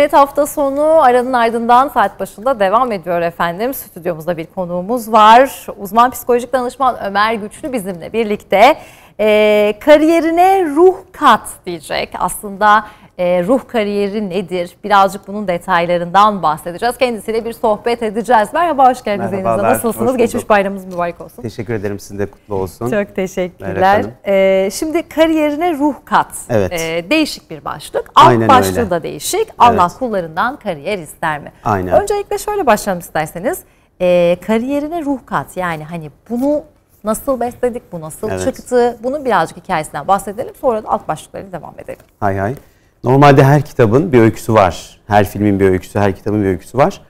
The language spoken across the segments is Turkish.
TVNet hafta sonu aranın ardından saat başında devam ediyor efendim. Stüdyomuzda bir konuğumuz var. Uzman psikolojik danışman Ömer Güçlü bizimle birlikte. Ee, kariyerine ruh kat diyecek. Aslında e, ruh kariyeri nedir? Birazcık bunun detaylarından bahsedeceğiz. Kendisiyle bir sohbet edeceğiz. Merhaba, hoş geldiniz Merhabalar. Nasılsınız? Geçmiş bayramımız mübarek olsun. Teşekkür ederim sizin de kutlu olsun. Çok teşekkürler. Ee, şimdi kariyerine ruh kat. Evet. Ee, değişik bir başlık. Alt Aynen başlığı öyle. da değişik. Allah Evet. kullarından kariyer ister mi? Aynen. Öncelikle şöyle başlayalım isterseniz. Ee, kariyerine ruh kat. Yani hani bunu nasıl besledik, bu nasıl Evet. çıktı? Bunun birazcık hikayesinden bahsedelim. Sonra da alt başlıklarıyla devam edelim. Hay hay. Normalde her kitabın bir öyküsü var. Her filmin bir öyküsü, her kitabın bir öyküsü var.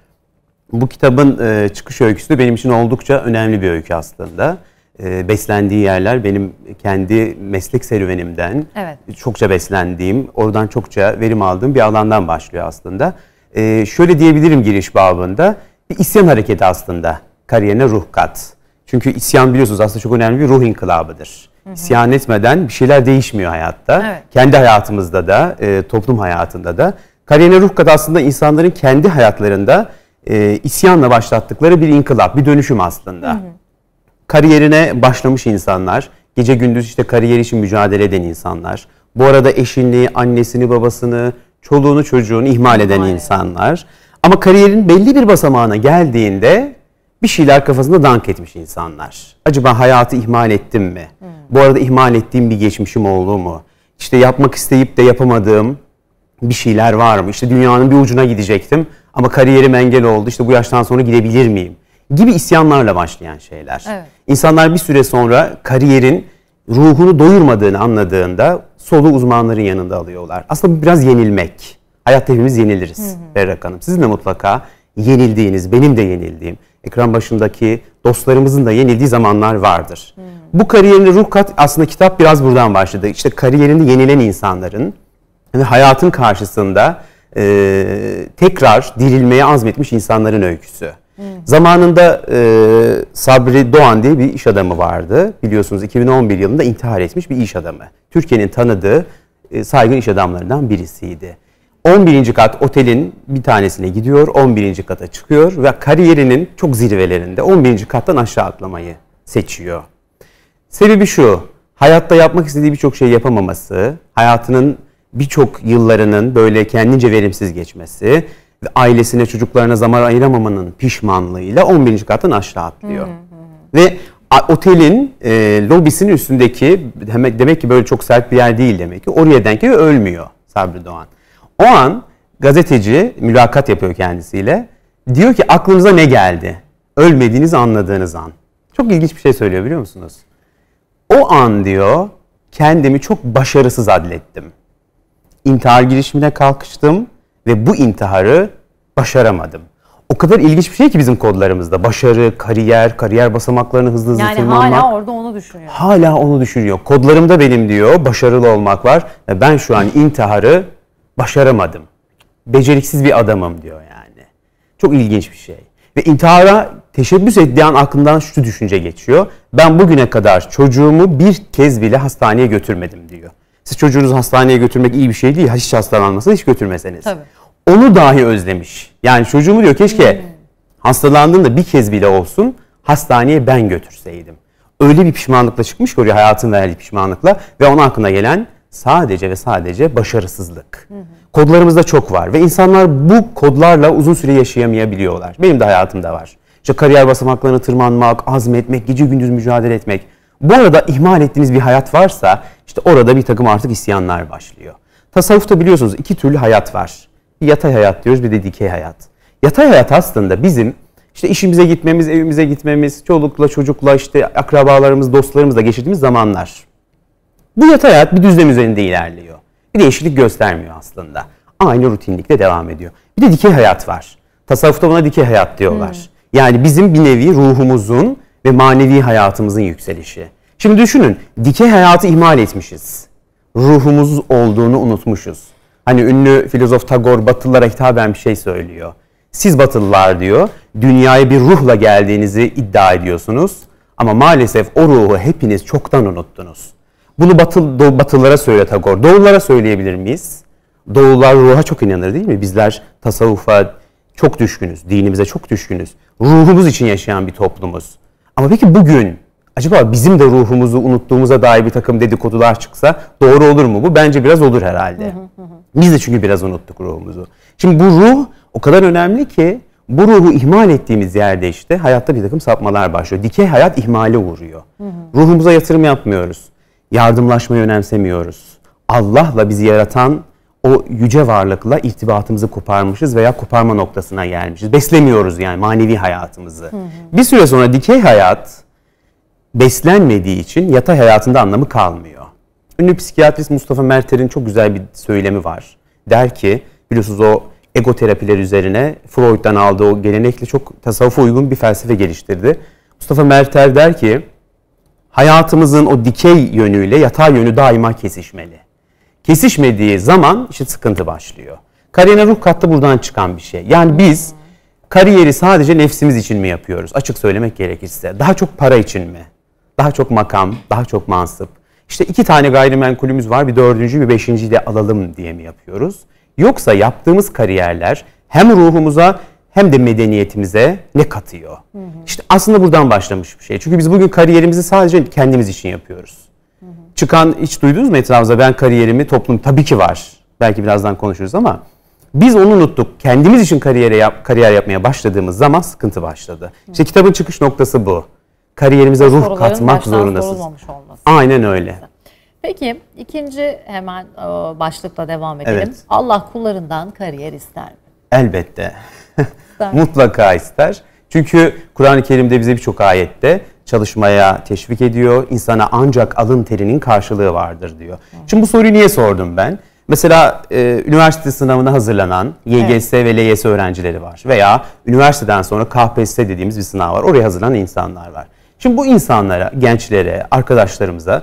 Bu kitabın e, çıkış öyküsü de benim için oldukça önemli bir öykü aslında. E, beslendiği yerler benim kendi meslek serüvenimden Evet. çokça beslendiğim, oradan çokça verim aldığım bir alandan başlıyor aslında. E, şöyle diyebilirim giriş babında, bir isyan hareketi aslında kariyerine ruh kat. Çünkü isyan biliyorsunuz aslında çok önemli bir ruh inkılabıdır. İsyan etmeden bir şeyler değişmiyor hayatta. Evet. Kendi hayatımızda da, e, toplum hayatında da. Kariyerine ruh kat aslında insanların kendi hayatlarında e, isyanla başlattıkları bir inkılap, bir dönüşüm aslında. Kariyerine başlamış insanlar, gece gündüz işte kariyer için mücadele eden insanlar. Bu arada eşini, annesini, babasını, çoluğunu, çocuğunu ihmal eden İhmal eden. insanlar. Ama kariyerin belli bir basamağına geldiğinde bir şeyler kafasında dank etmiş insanlar. Acaba hayatı ihmal ettim mi? Bu arada ihmal ettiğim bir geçmişim oldu mu? İşte yapmak isteyip de yapamadığım bir şeyler var mı? İşte dünyanın bir ucuna gidecektim ama kariyerim engel oldu. İşte bu yaştan sonra gidebilir miyim? Gibi isyanlarla başlayan şeyler. Evet. İnsanlar bir süre sonra kariyerin ruhunu doyurmadığını anladığında solu uzmanların yanında alıyorlar. Aslında biraz yenilmek. Hayatta hepimiz yeniliriz Berrak Hanım. Sizin de mutlaka yenildiğiniz, benim de yenildiğim, ekran başındaki dostlarımızın da yenildiği zamanlar vardır. Bu kariyerin ruh kat aslında kitap biraz buradan başladı. İşte kariyerinde yenilen insanların ve hayatın karşısında e, tekrar dirilmeye azmetmiş insanların öyküsü. Zamanında e, Sabri Doğan diye bir iş adamı vardı. Biliyorsunuz 2011 yılında intihar etmiş bir iş adamı. Türkiye'nin tanıdığı e, saygın iş adamlarından birisiydi. 11. kat otelin bir tanesine gidiyor, 11. kata çıkıyor ve kariyerinin çok zirvelerinde 11. kattan aşağı atlamayı seçiyor. Sebebi şu, hayatta yapmak istediği birçok şey yapamaması, hayatının birçok yıllarının böyle kendince verimsiz geçmesi ve ailesine, çocuklarına zaman ayıramamanın pişmanlığıyla 11. kattan aşağı atlıyor. Ve otelin e, lobisinin üstündeki, demek, ki böyle çok sert bir yer değil demek ki, oraya denk ölmüyor Sabri Doğan. O an gazeteci mülakat yapıyor kendisiyle. Diyor ki aklınıza ne geldi? Ölmediğinizi anladığınız an. Çok ilginç bir şey söylüyor biliyor musunuz? O an diyor kendimi çok başarısız adlettim. İntihar girişimine kalkıştım ve bu intiharı başaramadım. O kadar ilginç bir şey ki bizim kodlarımızda. Başarı, kariyer, kariyer basamaklarını hızlı hızlı Yani tırmanmak. hala orada onu düşünüyor. Hala onu düşünüyor. Kodlarımda benim diyor başarılı olmak var. Ve ben şu an intiharı başaramadım. Beceriksiz bir adamım diyor yani. Çok ilginç bir şey. Ve intihara teşebbüs ettiği an aklından şu düşünce geçiyor. Ben bugüne kadar çocuğumu bir kez bile hastaneye götürmedim diyor. Siz çocuğunuzu hastaneye götürmek iyi bir şey değil. Hiç hastalanmasa hiç götürmeseniz. Tabii. Onu dahi özlemiş. Yani çocuğumu diyor keşke hastalandığında bir kez bile olsun hastaneye ben götürseydim. Öyle bir pişmanlıkla çıkmış ki oraya hayatın verdiği pişmanlıkla ve onun aklına gelen sadece ve sadece başarısızlık. Kodlarımızda çok var ve insanlar bu kodlarla uzun süre yaşayamayabiliyorlar. Benim de hayatımda var. İşte kariyer basamaklarını tırmanmak, azmetmek, gece gündüz mücadele etmek. Bu arada ihmal ettiğiniz bir hayat varsa işte orada bir takım artık isyanlar başlıyor. Tasavvufta biliyorsunuz iki türlü hayat var. Bir yatay hayat diyoruz bir de dikey hayat. Yatay hayat aslında bizim işte işimize gitmemiz, evimize gitmemiz, çolukla çocukla işte akrabalarımız, dostlarımızla geçirdiğimiz zamanlar. Bu yatay hayat bir düzlem üzerinde ilerliyor. Bir değişiklik göstermiyor aslında. Aynı rutinlikle devam ediyor. Bir de dikey hayat var. Tasavvufta buna dikey hayat diyorlar. Yani bizim bir nevi ruhumuzun ve manevi hayatımızın yükselişi. Şimdi düşünün, dikey hayatı ihmal etmişiz. Ruhumuz olduğunu unutmuşuz. Hani ünlü filozof Tagore Batılılara hitaben bir şey söylüyor. Siz Batılılar diyor, dünyaya bir ruhla geldiğinizi iddia ediyorsunuz. Ama maalesef o ruhu hepiniz çoktan unuttunuz. Bunu batıl, Do- Batılılara söyle Tagore. Doğrulara söyleyebilir miyiz? Doğulular ruha çok inanır değil mi? Bizler tasavvufa çok düşkünüz, dinimize çok düşkünüz. Ruhumuz için yaşayan bir toplumuz. Ama peki bugün acaba bizim de ruhumuzu unuttuğumuza dair bir takım dedikodular çıksa doğru olur mu bu? Bence biraz olur herhalde. Biz de çünkü biraz unuttuk ruhumuzu. Şimdi bu ruh o kadar önemli ki bu ruhu ihmal ettiğimiz yerde işte hayatta bir takım sapmalar başlıyor. Dikey hayat ihmale uğruyor. Ruhumuza yatırım yapmıyoruz. Yardımlaşmayı önemsemiyoruz. Allah'la bizi yaratan o yüce varlıkla irtibatımızı koparmışız veya koparma noktasına gelmişiz. Beslemiyoruz yani manevi hayatımızı. Bir süre sonra dikey hayat beslenmediği için yatay hayatında anlamı kalmıyor. Ünlü psikiyatrist Mustafa Merter'in çok güzel bir söylemi var. Der ki biliyorsunuz o ego terapiler üzerine Freud'dan aldığı o gelenekle çok tasavvufa uygun bir felsefe geliştirdi. Mustafa Merter der ki hayatımızın o dikey yönüyle yatay yönü daima kesişmeli. Kesişmediği zaman işte sıkıntı başlıyor. Kariyerine ruh kattı buradan çıkan bir şey. Yani biz kariyeri sadece nefsimiz için mi yapıyoruz? Açık söylemek gerekirse. Daha çok para için mi? Daha çok makam, daha çok mansıp. İşte iki tane gayrimenkulümüz var bir dördüncü bir beşinciyi de alalım diye mi yapıyoruz? Yoksa yaptığımız kariyerler hem ruhumuza hem de medeniyetimize ne katıyor? Hı hı. İşte aslında buradan başlamış bir şey. Çünkü biz bugün kariyerimizi sadece kendimiz için yapıyoruz. Hı hı. Çıkan hiç duydunuz mu etrafınızda ben kariyerimi toplum tabii ki var. Belki birazdan konuşuruz ama biz onu unuttuk. Kendimiz için kariyere yap, kariyer yapmaya başladığımız zaman sıkıntı başladı. Hı. İşte kitabın çıkış noktası bu. Kariyerimize ruh katmak zorundasınız. Aynen öyle. Peki ikinci hemen başlıkla devam edelim. Evet. Allah kullarından kariyer ister mi? Elbette. Mutlaka ister. Çünkü Kur'an-ı Kerim'de bize birçok ayette çalışmaya teşvik ediyor. İnsana ancak alın terinin karşılığı vardır diyor. Hı. Şimdi bu soruyu niye sordum ben? Mesela e, üniversite sınavına hazırlanan YGS evet. ve LYS öğrencileri var. Veya üniversiteden sonra KPSS dediğimiz bir sınav var. Oraya hazırlanan insanlar var. Şimdi bu insanlara, gençlere, arkadaşlarımıza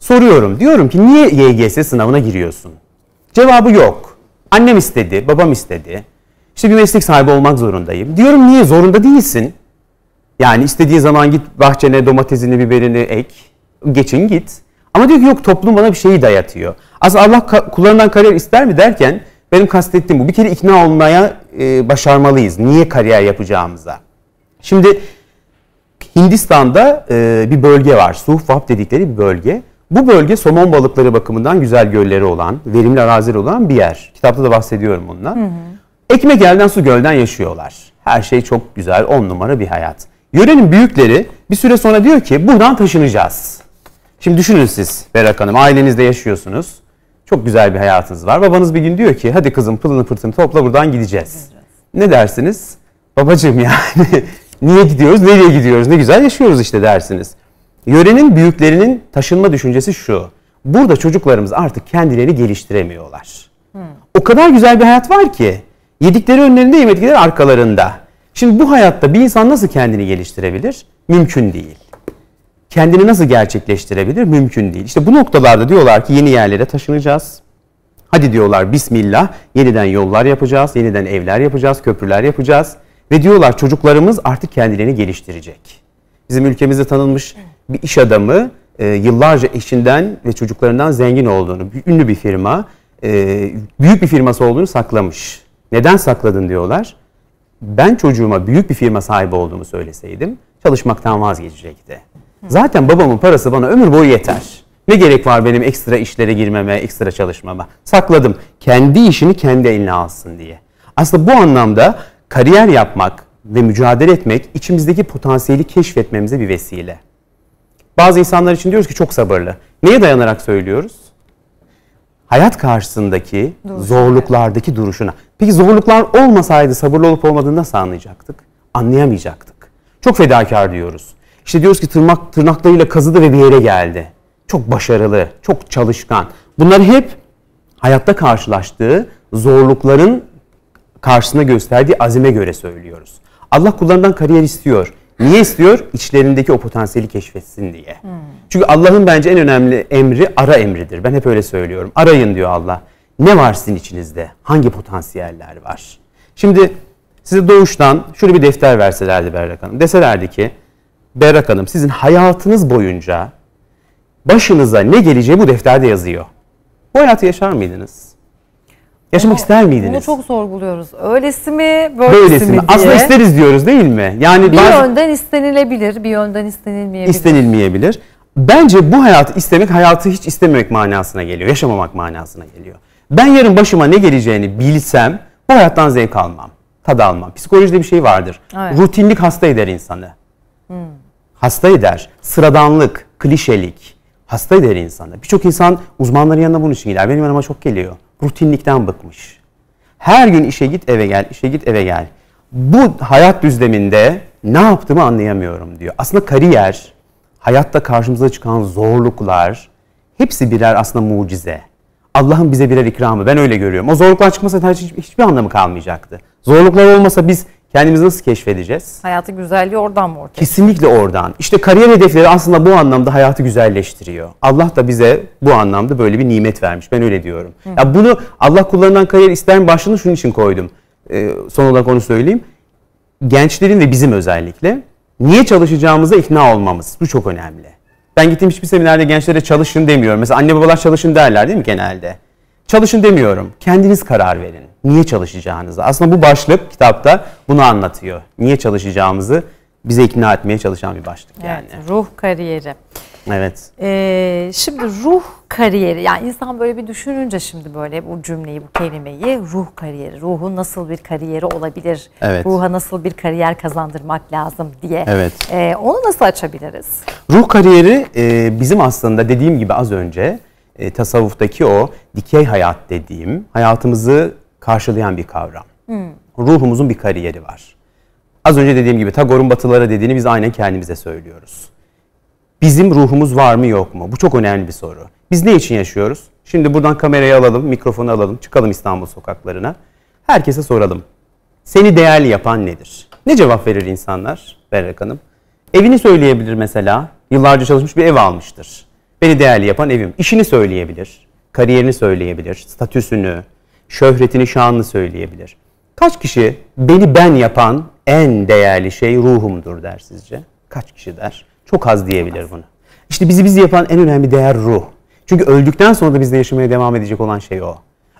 soruyorum. Diyorum ki niye YGS sınavına giriyorsun? Cevabı yok. Annem istedi, babam istedi. İşte bir meslek sahibi olmak zorundayım. Diyorum niye? Zorunda değilsin. Yani istediğin zaman git bahçene domatesini, biberini ek. Geçin git. Ama diyor ki yok toplum bana bir şeyi dayatıyor. Aslında Allah kullarından kariyer ister mi derken benim kastettiğim bu. Bir kere ikna olmaya e, başarmalıyız. Niye kariyer yapacağımıza. Şimdi Hindistan'da e, bir bölge var. Suhvap dedikleri bir bölge. Bu bölge somon balıkları bakımından güzel gölleri olan, verimli arazileri olan bir yer. Kitapta da bahsediyorum bundan. Hı hı. Ekmek elden su gölden yaşıyorlar. Her şey çok güzel, on numara bir hayat. Yörenin büyükleri bir süre sonra diyor ki buradan taşınacağız. Şimdi düşünün siz Berak Hanım, ailenizde yaşıyorsunuz. Çok güzel bir hayatınız var. Babanız bir gün diyor ki hadi kızım pılını pırtını topla buradan gideceğiz. Ne dersiniz? Babacığım yani niye gidiyoruz, nereye gidiyoruz, ne güzel yaşıyoruz işte dersiniz. Yörenin büyüklerinin taşınma düşüncesi şu. Burada çocuklarımız artık kendilerini geliştiremiyorlar. Hmm. O kadar güzel bir hayat var ki yedikleri önlerinde yemedikleri arkalarında. Şimdi bu hayatta bir insan nasıl kendini geliştirebilir? Mümkün değil. Kendini nasıl gerçekleştirebilir? Mümkün değil. İşte bu noktalarda diyorlar ki yeni yerlere taşınacağız. Hadi diyorlar Bismillah yeniden yollar yapacağız, yeniden evler yapacağız, köprüler yapacağız. Ve diyorlar çocuklarımız artık kendilerini geliştirecek. Bizim ülkemizde tanınmış bir iş adamı e, yıllarca eşinden ve çocuklarından zengin olduğunu, ünlü bir firma, e, büyük bir firması olduğunu saklamış. Neden sakladın diyorlar. Ben çocuğuma büyük bir firma sahibi olduğumu söyleseydim çalışmaktan vazgeçecekti. Zaten babamın parası bana ömür boyu yeter. Ne gerek var benim ekstra işlere girmeme, ekstra çalışmama? Sakladım. Kendi işini kendi eline alsın diye. Aslında bu anlamda kariyer yapmak ve mücadele etmek içimizdeki potansiyeli keşfetmemize bir vesile. Bazı insanlar için diyoruz ki çok sabırlı. Neye dayanarak söylüyoruz? Hayat karşısındaki Duruş, zorluklardaki duruşuna. Peki zorluklar olmasaydı sabırlı olup olmadığını nasıl anlayacaktık? Anlayamayacaktık. Çok fedakar diyoruz. İşte diyoruz ki tırnak, tırnaklarıyla kazıdı ve bir yere geldi. Çok başarılı, çok çalışkan. Bunlar hep hayatta karşılaştığı zorlukların karşısında gösterdiği azime göre söylüyoruz. Allah kullarından kariyer istiyor. Niye istiyor? İçlerindeki o potansiyeli keşfetsin diye. Hmm. Çünkü Allah'ın bence en önemli emri ara emridir. Ben hep öyle söylüyorum. Arayın diyor Allah. Ne var sizin içinizde? Hangi potansiyeller var? Şimdi size doğuştan şöyle bir defter verselerdi Berrak Hanım. Deselerdi ki Berrak Hanım sizin hayatınız boyunca başınıza ne geleceği bu defterde yazıyor. Bu hayatı yaşar mıydınız? Yaşamak Bunu- ister miydiniz? Bunu çok sorguluyoruz. Öylesi mi, böylesi Böylesi mi mi? diye. Aslında isteriz diyoruz değil mi? Yani bir bazı yönden istenilebilir, bir yönden istenilmeyebilir. istenilmeyebilir. Bence bu hayatı istemek hayatı hiç istememek manasına geliyor. Yaşamamak manasına geliyor. Ben yarın başıma ne geleceğini bilsem bu hayattan zevk almam. Tad almam. Psikolojide bir şey vardır. Evet. Rutinlik hasta eder insanı. Hasta eder. Sıradanlık, klişelik hasta eder insanı. Birçok insan uzmanların yanına bunun için gider. Benim yanıma çok geliyor. Rutinlikten bıkmış. Her gün işe git eve gel, işe git eve gel. Bu hayat düzleminde ne yaptığımı anlayamıyorum diyor. Aslında kariyer, hayatta karşımıza çıkan zorluklar hepsi birer aslında mucize. Allah'ın bize birer ikramı. Ben öyle görüyorum. O zorluklar çıkmasa hiç, hiçbir anlamı kalmayacaktı. Zorluklar olmasa biz kendimizi nasıl keşfedeceğiz? Hayatın güzelliği oradan mı ortaya? Kesinlikle oradan. İşte kariyer hedefleri aslında bu anlamda hayatı güzelleştiriyor. Allah da bize bu anlamda böyle bir nimet vermiş. Ben öyle diyorum. Ya bunu Allah kullarından kariyer ister başlığını şunun için koydum. Ee, son olarak onu söyleyeyim. Gençlerin ve bizim özellikle niye çalışacağımıza ikna olmamız. Bu çok önemli. Ben gittiğim hiçbir seminerde gençlere çalışın demiyorum. Mesela anne babalar çalışın derler değil mi genelde? Çalışın demiyorum. Kendiniz karar verin. Niye çalışacağınızı. Aslında bu başlık kitapta bunu anlatıyor. Niye çalışacağımızı bize ikna etmeye çalışan bir başlık yani. Evet, ruh kariyeri. Evet. Ee, şimdi ruh kariyeri yani insan böyle bir düşününce şimdi böyle bu cümleyi bu kelimeyi ruh kariyeri ruhun nasıl bir kariyeri olabilir Evet. ruha nasıl bir kariyer kazandırmak lazım diye Evet. Ee, onu nasıl açabiliriz? Ruh kariyeri e, bizim aslında dediğim gibi az önce e, tasavvuftaki o dikey hayat dediğim hayatımızı karşılayan bir kavram. Ruhumuzun bir kariyeri var. Az önce dediğim gibi Tagore'un batılara dediğini biz aynen kendimize söylüyoruz. Bizim ruhumuz var mı yok mu? Bu çok önemli bir soru. Biz ne için yaşıyoruz? Şimdi buradan kamerayı alalım, mikrofonu alalım, çıkalım İstanbul sokaklarına. Herkese soralım. Seni değerli yapan nedir? Ne cevap verir insanlar Berrak Hanım? Evini söyleyebilir mesela. Yıllarca çalışmış bir ev almıştır. Beni değerli yapan evim. İşini söyleyebilir. Kariyerini söyleyebilir. Statüsünü, şöhretini, şanını söyleyebilir. Kaç kişi beni ben yapan en değerli şey ruhumdur der sizce? Kaç kişi der? Çok az diyebilir bunu. İşte bizi bizi yapan en önemli değer ruh. Çünkü öldükten sonra da bizde yaşamaya devam edecek olan şey o.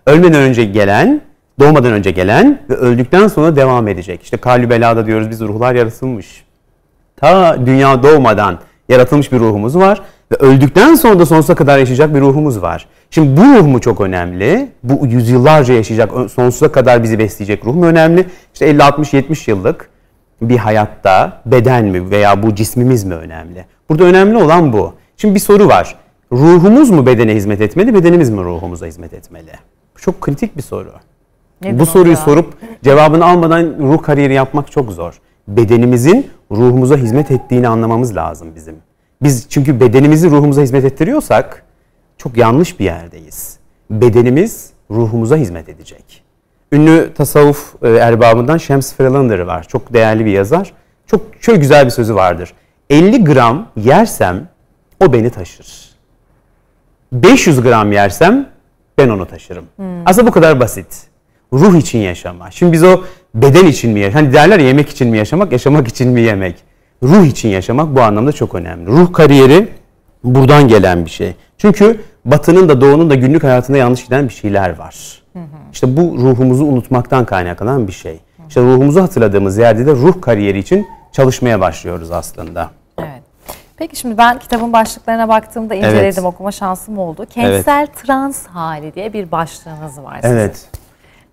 Ölmeden önce gelen, doğmadan önce gelen ve öldükten sonra devam edecek. İşte Kalü Bela'da diyoruz biz ruhlar yaratılmış. Ta dünya doğmadan yaratılmış bir ruhumuz var ve öldükten sonra da sonsuza kadar yaşayacak bir ruhumuz var. Şimdi bu ruh mu çok önemli? Bu yüzyıllarca yaşayacak, sonsuza kadar bizi besleyecek ruh mu önemli? İşte 50 60 70 yıllık bir hayatta beden mi veya bu cismimiz mi önemli? Burada önemli olan bu. Şimdi bir soru var. Ruhumuz mu bedene hizmet etmeli, bedenimiz mi ruhumuza hizmet etmeli? Bu çok kritik bir soru. Nedir Bu soruyu ya? sorup cevabını almadan ruh kariyeri yapmak çok zor. Bedenimizin ruhumuza hizmet ettiğini anlamamız lazım bizim. Biz çünkü bedenimizi ruhumuza hizmet ettiriyorsak çok yanlış bir yerdeyiz. Bedenimiz ruhumuza hizmet edecek. Ünlü tasavvuf e, erbabından Şems Freelander var. Çok değerli bir yazar. Çok şöyle güzel bir sözü vardır. 50 gram yersem o beni taşır. 500 gram yersem ben onu taşırım. Aslında bu kadar basit. Ruh için yaşama. Şimdi biz o beden için mi yaşamak? Hani derler ya yemek için mi yaşamak, yaşamak için mi yemek? Ruh için yaşamak bu anlamda çok önemli. Ruh kariyeri buradan gelen bir şey. Çünkü batının da doğunun da günlük hayatında yanlış giden bir şeyler var. İşte bu ruhumuzu unutmaktan kaynaklanan bir şey. İşte ruhumuzu hatırladığımız yerde de ruh kariyeri için çalışmaya başlıyoruz aslında. Evet. Peki şimdi ben kitabın başlıklarına baktığımda inceledim, okuma şansım oldu. Kentsel trans hali diye bir başlığınız var sizin. Evet.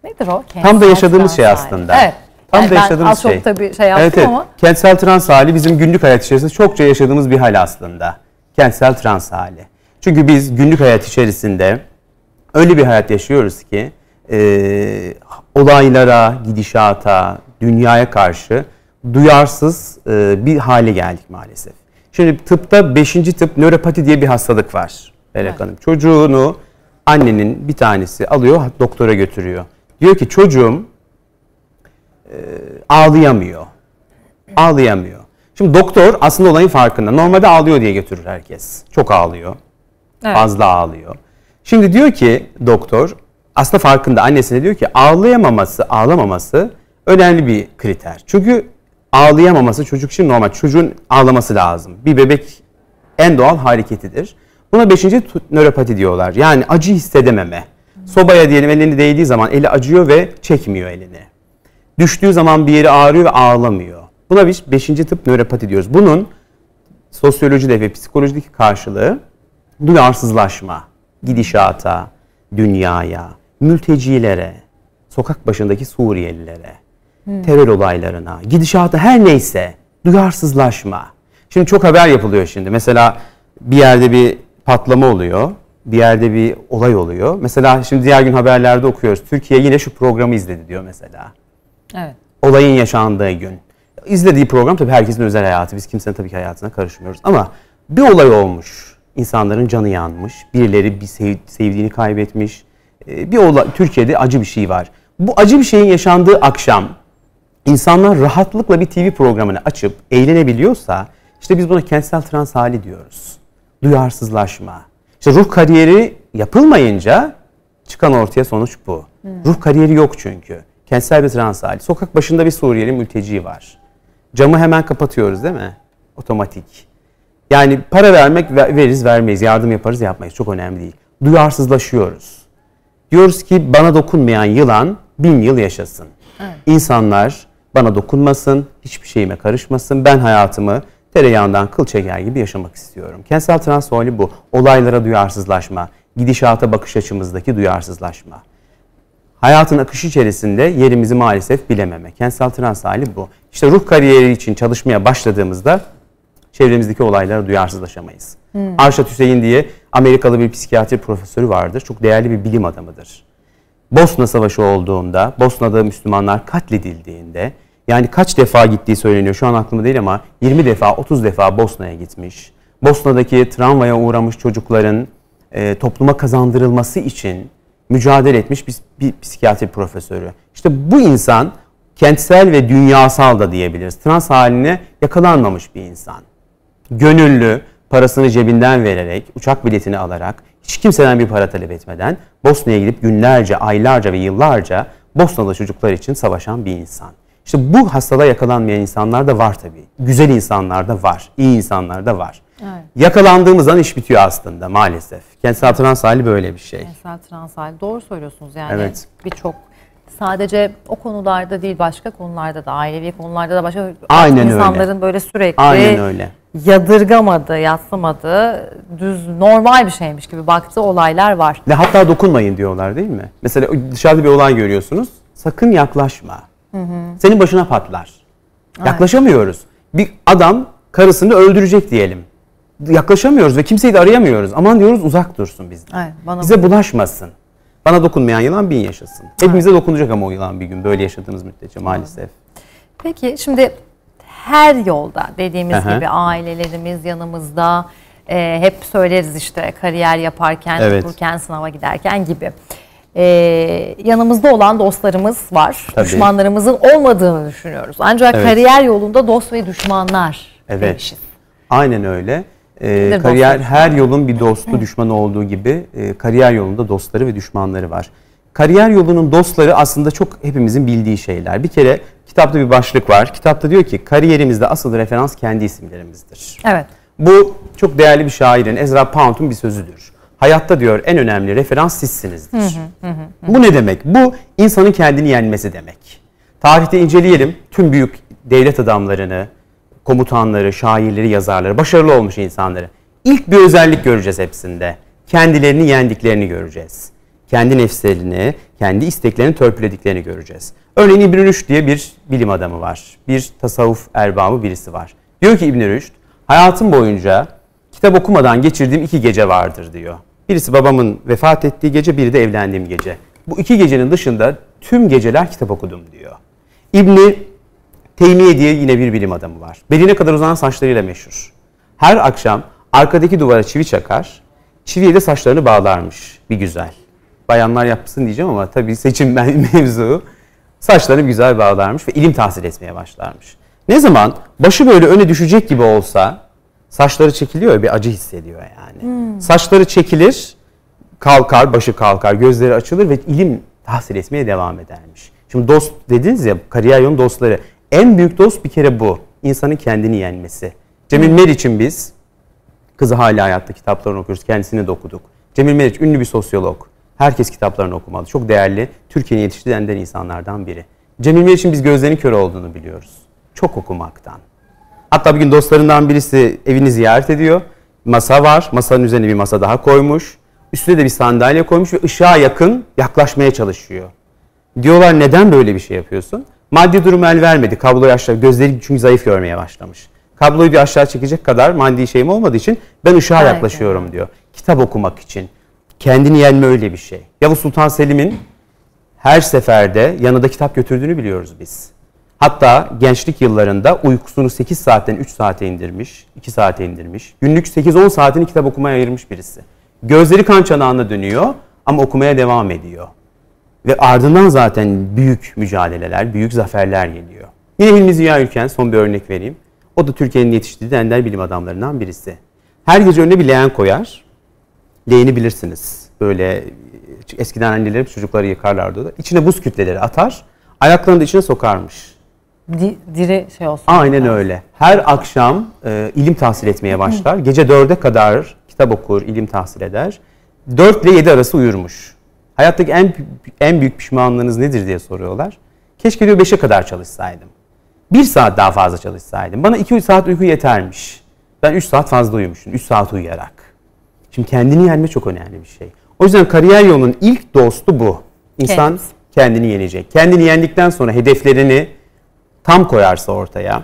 Nedir o? Tam Kentsel da yaşadığımız şey hali. aslında. Evet. Tam Yani da yaşadığımız az şey. çok tabii şey yaptım evet, evet. ama Kentsel trans hali bizim günlük hayat içerisinde çokça yaşadığımız bir hal aslında. Kentsel trans hali. Çünkü biz günlük hayat içerisinde öyle bir hayat yaşıyoruz ki e, olaylara, gidişata, dünyaya karşı duyarsız e, bir hale geldik maalesef. Şimdi tıpta 5. tıp nöropati diye bir hastalık var. Melek Hanım. Çocuğunu annenin bir tanesi alıyor doktora götürüyor. Diyor ki çocuğum ağlayamıyor. Ağlayamıyor. Şimdi doktor aslında olayın farkında. Normalde ağlıyor diye götürür herkes. Çok ağlıyor. Evet. Fazla ağlıyor. Şimdi diyor ki doktor aslında farkında annesine diyor ki ağlayamaması, ağlamaması önemli bir kriter. Çünkü ağlayamaması çocuk için normal. Çocuğun ağlaması lazım. Bir bebek en doğal hareketidir. Buna beşinci nöropati diyorlar. Yani acı hissedememe. Sobaya diyelim elini değdiği zaman eli acıyor ve çekmiyor elini. Düştüğü zaman bir yeri ağrıyor ve ağlamıyor. Buna biz 5. tıp nöropati diyoruz. Bunun sosyolojide ve psikolojideki karşılığı duyarsızlaşma, gidişata, dünyaya, mültecilere, sokak başındaki Suriyelilere, terör olaylarına, gidişata her neyse duyarsızlaşma. Şimdi çok haber yapılıyor şimdi. Mesela bir yerde bir patlama oluyor. Bir yerde bir olay oluyor. Mesela şimdi diğer gün haberlerde okuyoruz. Türkiye yine şu programı izledi diyor mesela. Evet. Olayın yaşandığı gün. İzlediği program tabii herkesin özel hayatı. Biz kimsenin tabii ki hayatına karışmıyoruz. Ama bir olay olmuş. İnsanların canı yanmış. Birileri bir sev- sevdiğini kaybetmiş. Ee, Bir olay, Türkiye'de acı bir şey var. Bu acı bir şeyin yaşandığı akşam insanlar rahatlıkla bir TV programını açıp eğlenebiliyorsa işte biz buna kentsel trans hali diyoruz. Duyarsızlaşma. İşte ruh kariyeri yapılmayınca çıkan ortaya sonuç bu. Ruh kariyeri yok çünkü. Kentsel bir trans hali. Sokak başında bir Suriyeli mülteci var. Camı hemen kapatıyoruz değil mi? Otomatik. Yani para vermek ve- veririz vermeyiz, yardım yaparız yapmayız çok önemli değil. Duyarsızlaşıyoruz. Diyoruz ki bana dokunmayan yılan bin yıl yaşasın. İnsanlar bana dokunmasın, hiçbir şeyime karışmasın. Ben hayatımı tereyağından kıl çeker gibi yaşamak istiyorum. Kentsel trans hali bu. Olaylara duyarsızlaşma, gidişata bakış açımızdaki duyarsızlaşma. Hayatın akışı içerisinde yerimizi maalesef bilememe. Kentsel trans hali bu. İşte ruh kariyeri için çalışmaya başladığımızda çevremizdeki olaylara duyarsızlaşamayız. Arşat Hüseyin diye Amerikalı bir psikiyatri profesörü vardır. Çok değerli bir bilim adamıdır. Bosna Savaşı olduğunda, Bosna'da Müslümanlar katledildiğinde, yani kaç defa gittiği söyleniyor şu an aklımda değil ama 20 defa, 30 defa Bosna'ya gitmiş. Bosna'daki travmaya uğramış çocukların e, topluma kazandırılması için mücadele etmiş bir, bir psikiyatri profesörü. İşte bu insan kentsel ve dünyasal da diyebiliriz. Trans haline yakalanmamış bir insan gönüllü parasını cebinden vererek, uçak biletini alarak, hiç kimseden bir para talep etmeden Bosna'ya gidip günlerce, aylarca ve yıllarca Bosnalı çocuklar için savaşan bir insan. İşte bu hastalığa yakalanmayan insanlar da var tabii. Güzel insanlar da var, iyi insanlar da var. Evet. Yakalandığımız an iş bitiyor aslında maalesef. Kentsel trans hali böyle bir şey. Kentsel trans hali. Doğru söylüyorsunuz yani. Evet. Birçok sadece o konularda değil başka konularda da ailevi konularda da başka Aynen öyle. insanların böyle sürekli Aynen öyle. yadırgamadığı, yatsımadığı düz normal bir şeymiş gibi baktığı olaylar var. Ve hatta dokunmayın diyorlar değil mi? Mesela dışarıda bir olay görüyorsunuz. Sakın yaklaşma. Senin başına patlar. Yaklaşamıyoruz. Bir adam karısını öldürecek diyelim. Yaklaşamıyoruz ve kimseyi de arayamıyoruz. Aman diyoruz uzak dursun bizden. Evet, bana Bize bulaşmasın. Bana dokunmayan yılan bin yaşasın. Hepimize dokunacak ama o yılan bir gün böyle yaşadığımız müddetçe maalesef. Peki şimdi her yolda dediğimiz Aha. gibi ailelerimiz yanımızda e, hep söyleriz işte kariyer yaparken, Evet. okurken, sınava giderken gibi. E, yanımızda olan dostlarımız var. Tabii. Düşmanlarımızın olmadığını düşünüyoruz. Ancak Evet. kariyer yolunda dost ve düşmanlar Evet. demişiz. Aynen öyle. Nedir kariyer her yolun bir dostu düşmanı olduğu gibi e, kariyer yolunda dostları ve düşmanları var. Kariyer yolunun dostları aslında çok hepimizin bildiği şeyler. Bir kere kitapta bir başlık var. Kitapta diyor ki kariyerimizde asıl referans kendi isimlerimizdir. Evet. Bu çok değerli bir şairin Ezra Pound'un bir sözüdür. Hayatta diyor en önemli referans sizsinizdir. Bu ne demek? Bu insanın kendini yenmesi demek. Tarihte inceleyelim tüm büyük devlet adamlarını, komutanları, şairleri, yazarları, başarılı olmuş insanları. İlk bir özellik göreceğiz hepsinde. Kendilerini yendiklerini göreceğiz. Kendi nefslerini, kendi isteklerini törpülediklerini göreceğiz. Örneğin İbn Rüşd diye bir bilim adamı var. Bir tasavvuf erbabı birisi var. Diyor ki İbn Rüşd, hayatım boyunca kitap okumadan geçirdiğim iki gece vardır diyor. Birisi babamın vefat ettiği gece, biri de evlendiğim gece. Bu iki gecenin dışında tüm geceler kitap okudum diyor. İbni Teymiye diye yine bir bilim adamı var. Beline kadar uzanan saçlarıyla meşhur. Her akşam arkadaki duvara çivi çakar, çiviye de saçlarını bağlarmış bir güzel. Bayanlar yapsın diyeceğim ama tabii seçim mevzu. Saçlarını güzel bağlarmış ve ilim tahsil etmeye başlarmış. Ne zaman başı böyle öne düşecek gibi olsa saçları çekiliyor bir acı hissediyor yani. Saçları çekilir, kalkar, başı kalkar, gözleri açılır ve ilim tahsil etmeye devam edermiş. Şimdi dost dediniz ya, kariyer yolun dostları. En büyük dost bir kere bu. İnsanın kendini yenmesi. Cemil Meriç'in biz, kızı hala hayatta kitaplarını okuyoruz, kendisini de okuduk. Cemil Meriç ünlü bir sosyolog. Herkes kitaplarını okumalı. Çok değerli, Türkiye'nin yetiştiği ender insanlardan biri. Cemil Meriç'in biz gözlerinin kör olduğunu biliyoruz. Çok okumaktan. Hatta bir gün dostlarından birisi evini ziyaret ediyor. Masa var. Masanın üzerine bir masa daha koymuş. Üstüne de bir sandalye koymuş ve ışığa yakın yaklaşmaya çalışıyor. Diyorlar neden böyle bir şey yapıyorsun? Maddi durum el vermedi. Kabloyu aşağı, gözleri çünkü zayıf görmeye başlamış. Kabloyu bir aşağı çekecek kadar maddi şeyim olmadığı için ben ışığa Aynen. yaklaşıyorum diyor. Kitap okumak için. Kendini yenme öyle bir şey. Yavuz Sultan Selim'in her seferde yanında kitap götürdüğünü biliyoruz biz. Hatta gençlik yıllarında uykusunu 8 saatten 3 saate indirmiş, 2 saate indirmiş. Günlük 8-10 saatini kitap okumaya ayırmış birisi. Gözleri kan çanağına dönüyor ama okumaya devam ediyor. Ve ardından zaten büyük mücadeleler, büyük zaferler geliyor. Yine Hilmi Ziya Ülken son bir örnek vereyim. O da Türkiye'nin yetiştirdiği ender bilim adamlarından birisi. Her gece önüne bir leğen koyar. Leğeni bilirsiniz. Böyle eskiden anneler çocukları yıkarlardı. da. İçine buz kütleleri atar. Ayaklarını da içine sokarmış. Di- diri şey olsun. Aynen öyle. Her akşam e, ilim tahsil etmeye başlar. Gece dörde kadar kitap okur, ilim tahsil eder. 4 ile 7 arası uyurmuş. Hayattaki en en büyük pişmanlığınız nedir diye soruyorlar. Keşke diyor 5'e kadar çalışsaydım. 1 saat daha fazla çalışsaydım. Bana 2 saat uyku yetermiş. Ben 3 saat fazla uyumuşum. 3 saat uyuyarak. Şimdi kendini yenme çok önemli bir şey. O yüzden kariyer yolunun ilk dostu bu. İnsan Kendisi. kendini yenecek. Kendini yendikten sonra hedeflerini tam koyarsa ortaya,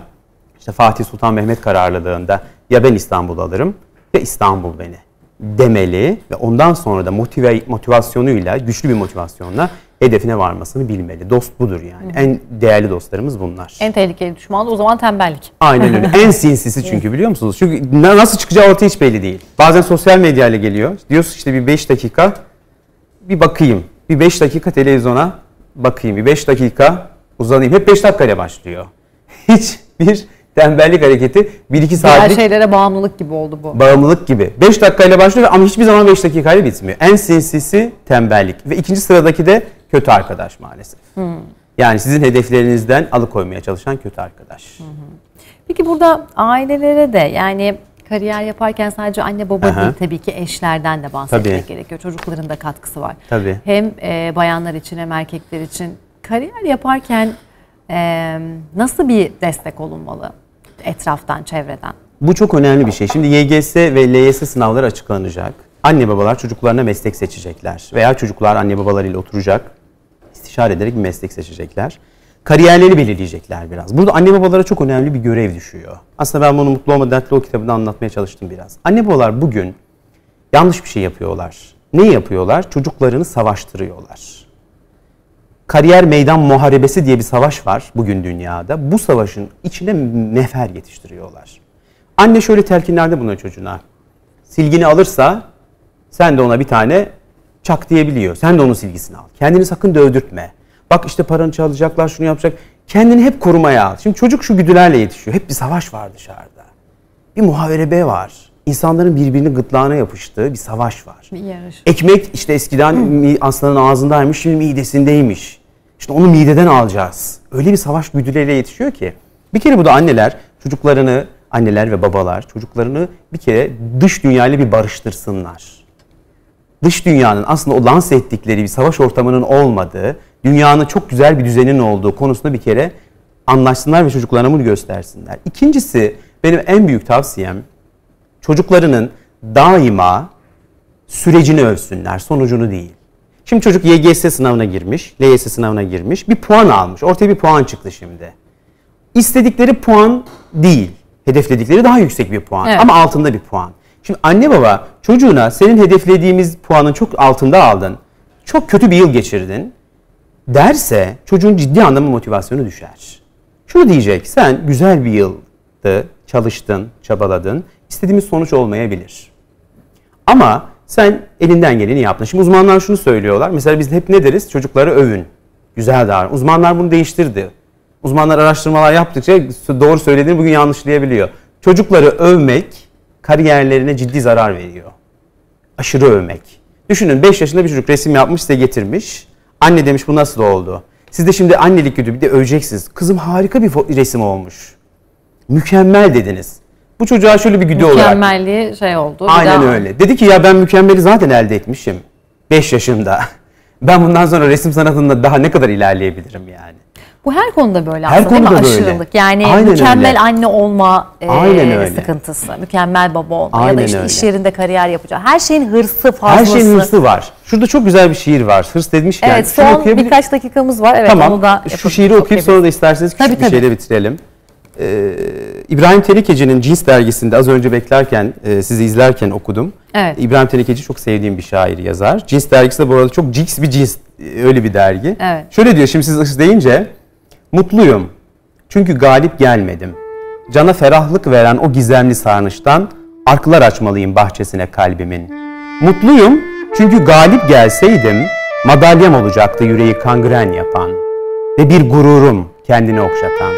işte Fatih Sultan Mehmet kararlılığında ya ben İstanbul alırım ya İstanbul beni demeli ve ondan sonra da motive, motivasyonuyla, güçlü bir motivasyonla hedefine varmasını bilmeli. Dost budur yani. En değerli dostlarımız bunlar. En tehlikeli düşman da o zaman tembellik. Aynen öyle. En sinsisi çünkü biliyor musunuz? Çünkü na- nasıl çıkacağı ortaya hiç belli değil. Bazen sosyal medyayla geliyor. Diyorsun işte bir 5 dakika bir bakayım. Bir 5 dakika televizyona bakayım. Bir 5 dakika uzanayım. Hep 5 dakikayla başlıyor. Hiçbir tembellik hareketi 1-2 Diğer saatlik şeylere bağımlılık gibi oldu bu. bağımlılık gibi. 5 dakikayla başlıyor ama hiçbir zaman 5 dakikayla bitmiyor. En sinsisi tembellik. Ve ikinci sıradaki de kötü arkadaş maalesef. Yani sizin hedeflerinizden alıkoymaya çalışan kötü arkadaş. Peki burada ailelere de yani kariyer yaparken sadece anne baba Aha. değil tabii ki eşlerden de bahsetmek Tabii. gerekiyor. Çocukların da katkısı var. Tabii. Hem e, bayanlar için hem erkekler için kariyer yaparken e, nasıl bir destek olunmalı etraftan, çevreden? Bu çok önemli bir şey. Şimdi YGS ve LYS sınavları açıklanacak. Anne babalar çocuklarına meslek seçecekler. Veya çocuklar anne babalarıyla oturacak. istişare ederek bir meslek seçecekler. Kariyerleri belirleyecekler biraz. Burada anne babalara çok önemli bir görev düşüyor. Aslında ben bunu Mutlu Olma Dertli O kitabında anlatmaya çalıştım biraz. Anne babalar bugün yanlış bir şey yapıyorlar. Ne yapıyorlar? Çocuklarını savaştırıyorlar. Kariyer meydan muharebesi diye bir savaş var bugün dünyada. Bu savaşın içine nefer yetiştiriyorlar. Anne şöyle telkinlerde bulunuyor çocuğuna. Silgini alırsa sen de ona bir tane çak diyebiliyor. Sen de onun silgisini al. Kendini sakın dövdürtme. Bak işte paranı çalacaklar, şunu yapacak. Kendini hep korumaya al. Şimdi çocuk şu güdülerle yetişiyor. Hep bir savaş var dışarıda. Bir muhaverebe var. İnsanların birbirinin gırtlağına yapıştığı bir savaş var. Bir yarış. Ekmek işte eskiden aslanın ağzındaymış, şimdi midesindeymiş. İşte onu mideden alacağız. Öyle bir savaş güdüleriyle yetişiyor ki. Bir kere bu da anneler çocuklarını, anneler ve babalar çocuklarını bir kere dış dünyayla bir barıştırsınlar. Dış dünyanın aslında o lanse ettikleri bir savaş ortamının olmadığı, dünyanın çok güzel bir düzenin olduğu konusunda bir kere anlaşsınlar ve çocuklarına bunu göstersinler. İkincisi benim en büyük tavsiyem çocuklarının daima sürecini övsünler, sonucunu değil. Şimdi çocuk YGS sınavına girmiş, LYS sınavına girmiş, bir puan almış. Ortaya bir puan çıktı şimdi. İstedikleri puan değil, hedefledikleri daha yüksek bir puan Evet. ama altında bir puan. Şimdi anne baba çocuğuna senin hedeflediğimiz puanın çok altında aldın, çok kötü bir yıl geçirdin derse çocuğun ciddi anlamda motivasyonu düşer. Şunu diyecek, sen güzel bir yıldı, çalıştın, çabaladın, istediğimiz sonuç olmayabilir. Ama sen elinden geleni yaptın. Şimdi uzmanlar şunu söylüyorlar. Mesela biz hep ne deriz? Çocukları övün. Güzel davran. Uzmanlar bunu değiştirdi. Uzmanlar araştırmalar yaptıkça doğru söylediğini bugün yanlışlayabiliyor. Çocukları övmek kariyerlerine ciddi zarar veriyor. Aşırı övmek. Düşünün 5 yaşında bir çocuk resim yapmış size getirmiş. Anne demiş bu nasıl oldu? Siz de şimdi annelik güdü bir de öveceksiniz. Kızım harika bir resim olmuş. Mükemmel dediniz. Bu çocuğa şöyle bir güdü olarak Mükemmelliği şey oldu. Aynen daha- öyle. Dedi ki ya ben mükemmeli zaten elde etmişim. 5 yaşında. Ben bundan sonra resim sanatında daha ne kadar ilerleyebilirim yani? Bu her konuda böyle Her aslında değil mi? konuda böyle. Aşırılık. Yani Aynen mükemmel öyle. anne olma e, Aynen öyle. sıkıntısı, mükemmel baba olma ya da Aynen işte öyle. iş yerinde kariyer yapacak. Her şeyin hırsı, fazlası. Her şeyin hırsı var. Şurada çok güzel bir şiir var. Hırs demişken. Evet son birkaç dakikamız var. Evet Tamam. onu da Şu şiiri okuyup sonra da isterseniz küçük Tabii, bir tabii. şeyle bitirelim. Ee, İbrahim Telikeci'nin Cins dergisinde az önce beklerken, e, sizi izlerken okudum. Evet. İbrahim Telikeci çok sevdiğim bir şair, yazar. Cins dergisi de bu arada çok cix bir cins, e, öyle bir dergi. Evet. Şöyle diyor, şimdi siz deyince, mutluyum çünkü galip gelmedim. Cana ferahlık veren o gizemli sarnıçtan arklar açmalıyım bahçesine kalbimin. Mutluyum çünkü galip gelseydim madalyam olacaktı yüreği kangren yapan ve bir gururum kendini okşatan.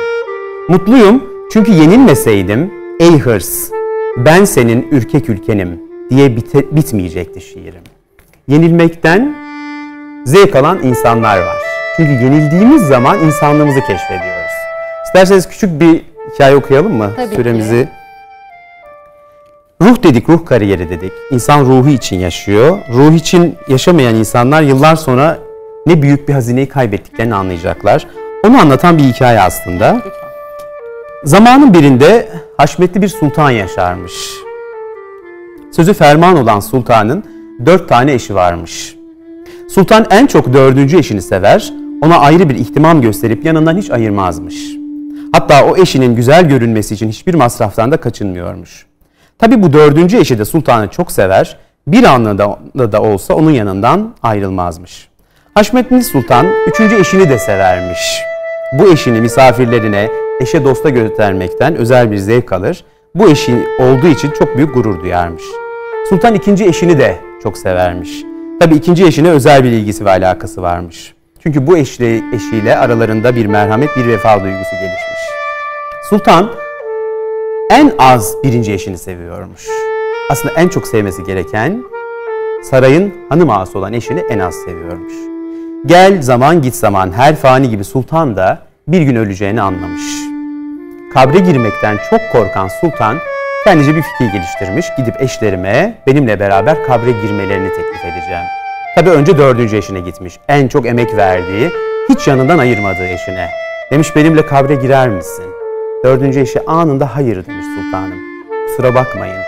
Mutluyum çünkü yenilmeseydim ey hırs ben senin ürkek ülkenim diye bite- bitmeyecekti şiirim. Yenilmekten zevk alan insanlar var. Çünkü yenildiğimiz zaman insanlığımızı keşfediyoruz. İsterseniz küçük bir hikaye okuyalım mı? Tabii ki. Süremizi. Ruh dedik, ruh kariyeri dedik. İnsan ruhu için yaşıyor. Ruh için yaşamayan insanlar yıllar sonra ne büyük bir hazineyi kaybettiklerini anlayacaklar. Onu anlatan bir hikaye aslında. Zamanın birinde haşmetli bir sultan yaşarmış. Sözü ferman olan sultanın dört tane eşi varmış. Sultan en çok dördüncü eşini sever, ona ayrı bir ihtimam gösterip yanından hiç ayırmazmış. Hatta o eşinin güzel görünmesi için hiçbir masraftan da kaçınmıyormuş. Tabi bu dördüncü eşi de sultanı çok sever, bir anında da, olsa onun yanından ayrılmazmış. Haşmetli Sultan üçüncü eşini de severmiş. Bu eşini misafirlerine, eşe dosta göstermekten özel bir zevk alır. Bu eşi olduğu için çok büyük gurur duyarmış. Sultan ikinci eşini de çok severmiş. Tabi ikinci eşine özel bir ilgisi ve alakası varmış. Çünkü bu eşle, eşiyle aralarında bir merhamet, bir vefa duygusu gelişmiş. Sultan en az birinci eşini seviyormuş. Aslında en çok sevmesi gereken sarayın hanım ağası olan eşini en az seviyormuş. Gel zaman git zaman her fani gibi sultan da bir gün öleceğini anlamış. Kabre girmekten çok korkan sultan kendince bir fikir geliştirmiş. Gidip eşlerime benimle beraber kabre girmelerini teklif edeceğim. Tabi önce dördüncü eşine gitmiş. En çok emek verdiği, hiç yanından ayırmadığı eşine. Demiş benimle kabre girer misin? Dördüncü eşi anında hayır demiş sultanım. Kusura bakmayın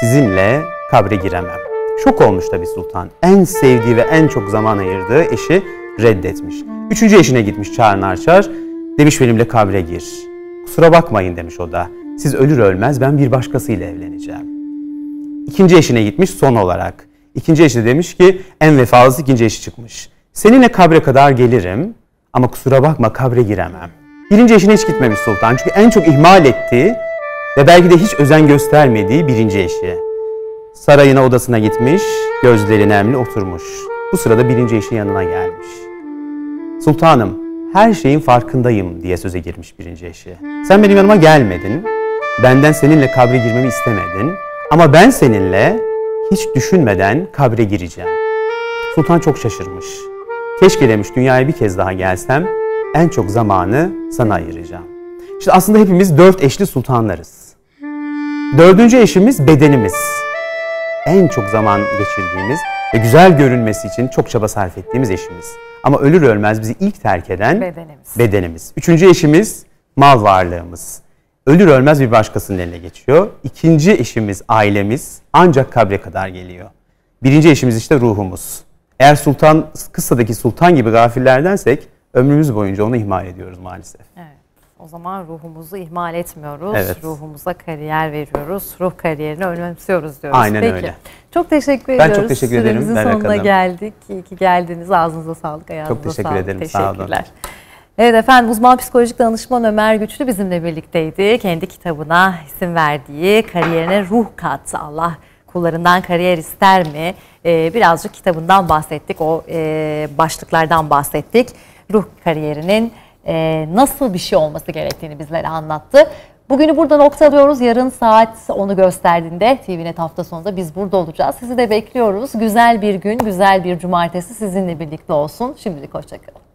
sizinle kabre giremem. Şok olmuş tabi sultan. En sevdiği ve en çok zaman ayırdığı eşi reddetmiş. Üçüncü eşine gitmiş çağır narçar. Demiş benimle kabre gir. Kusura bakmayın demiş o da. Siz ölür ölmez ben bir başkasıyla evleneceğim. İkinci eşine gitmiş son olarak. İkinci eşi de demiş ki en vefalısı ikinci eşi çıkmış. Seninle kabre kadar gelirim ama kusura bakma kabre giremem. Birinci eşine hiç gitmemiş sultan. Çünkü en çok ihmal ettiği ve belki de hiç özen göstermediği birinci eşi. Sarayına odasına gitmiş, gözleri nemli oturmuş. Bu sırada birinci eşi yanına gelmiş. Sultanım, her şeyin farkındayım diye söze girmiş birinci eşi. Sen benim yanıma gelmedin, benden seninle kabre girmemi istemedin ama ben seninle hiç düşünmeden kabre gireceğim. Sultan çok şaşırmış. Keşke demiş dünyaya bir kez daha gelsem en çok zamanı sana ayıracağım. İşte aslında hepimiz dört eşli sultanlarız. Dördüncü eşimiz bedenimiz. En çok zaman geçirdiğimiz ve güzel görünmesi için çok çaba sarf ettiğimiz eşimiz. Ama ölür ölmez bizi ilk terk eden Bedenimiz. bedenimiz. Üçüncü eşimiz mal varlığımız. Ölür ölmez bir başkasının eline geçiyor. İkinci eşimiz ailemiz ancak kabre kadar geliyor. Birinci eşimiz işte ruhumuz. Eğer sultan, kıssadaki sultan gibi gafillerdensek ömrümüz boyunca onu ihmal ediyoruz maalesef. Evet. O zaman ruhumuzu ihmal etmiyoruz. Evet. Ruhumuza kariyer veriyoruz. Ruh kariyerini önemsiyoruz diyoruz. Aynen Peki. öyle. Çok teşekkür Ben ediyoruz. çok teşekkür ederim Süremizin sonuna Hanım. geldik. İyi ki geldiniz. Ağzınıza sağlık, ayağınıza Çok teşekkür sağlık. ederim, sağ olun. Teşekkürler. Evet efendim uzman psikolojik danışman Ömer Güçlü bizimle birlikteydi. Kendi kitabına isim verdiği kariyerine ruh kat Allah kullarından kariyer ister mi? Ee, birazcık kitabından bahsettik. O e, başlıklardan bahsettik. Ruh kariyerinin e, nasıl bir şey olması gerektiğini bizlere anlattı. Bugünü burada noktalıyoruz. Yarın saat onu gösterdiğinde TVNet hafta sonunda biz burada olacağız. Sizi de bekliyoruz. Güzel bir gün, güzel bir cumartesi sizinle birlikte olsun. Şimdilik hoşçakalın.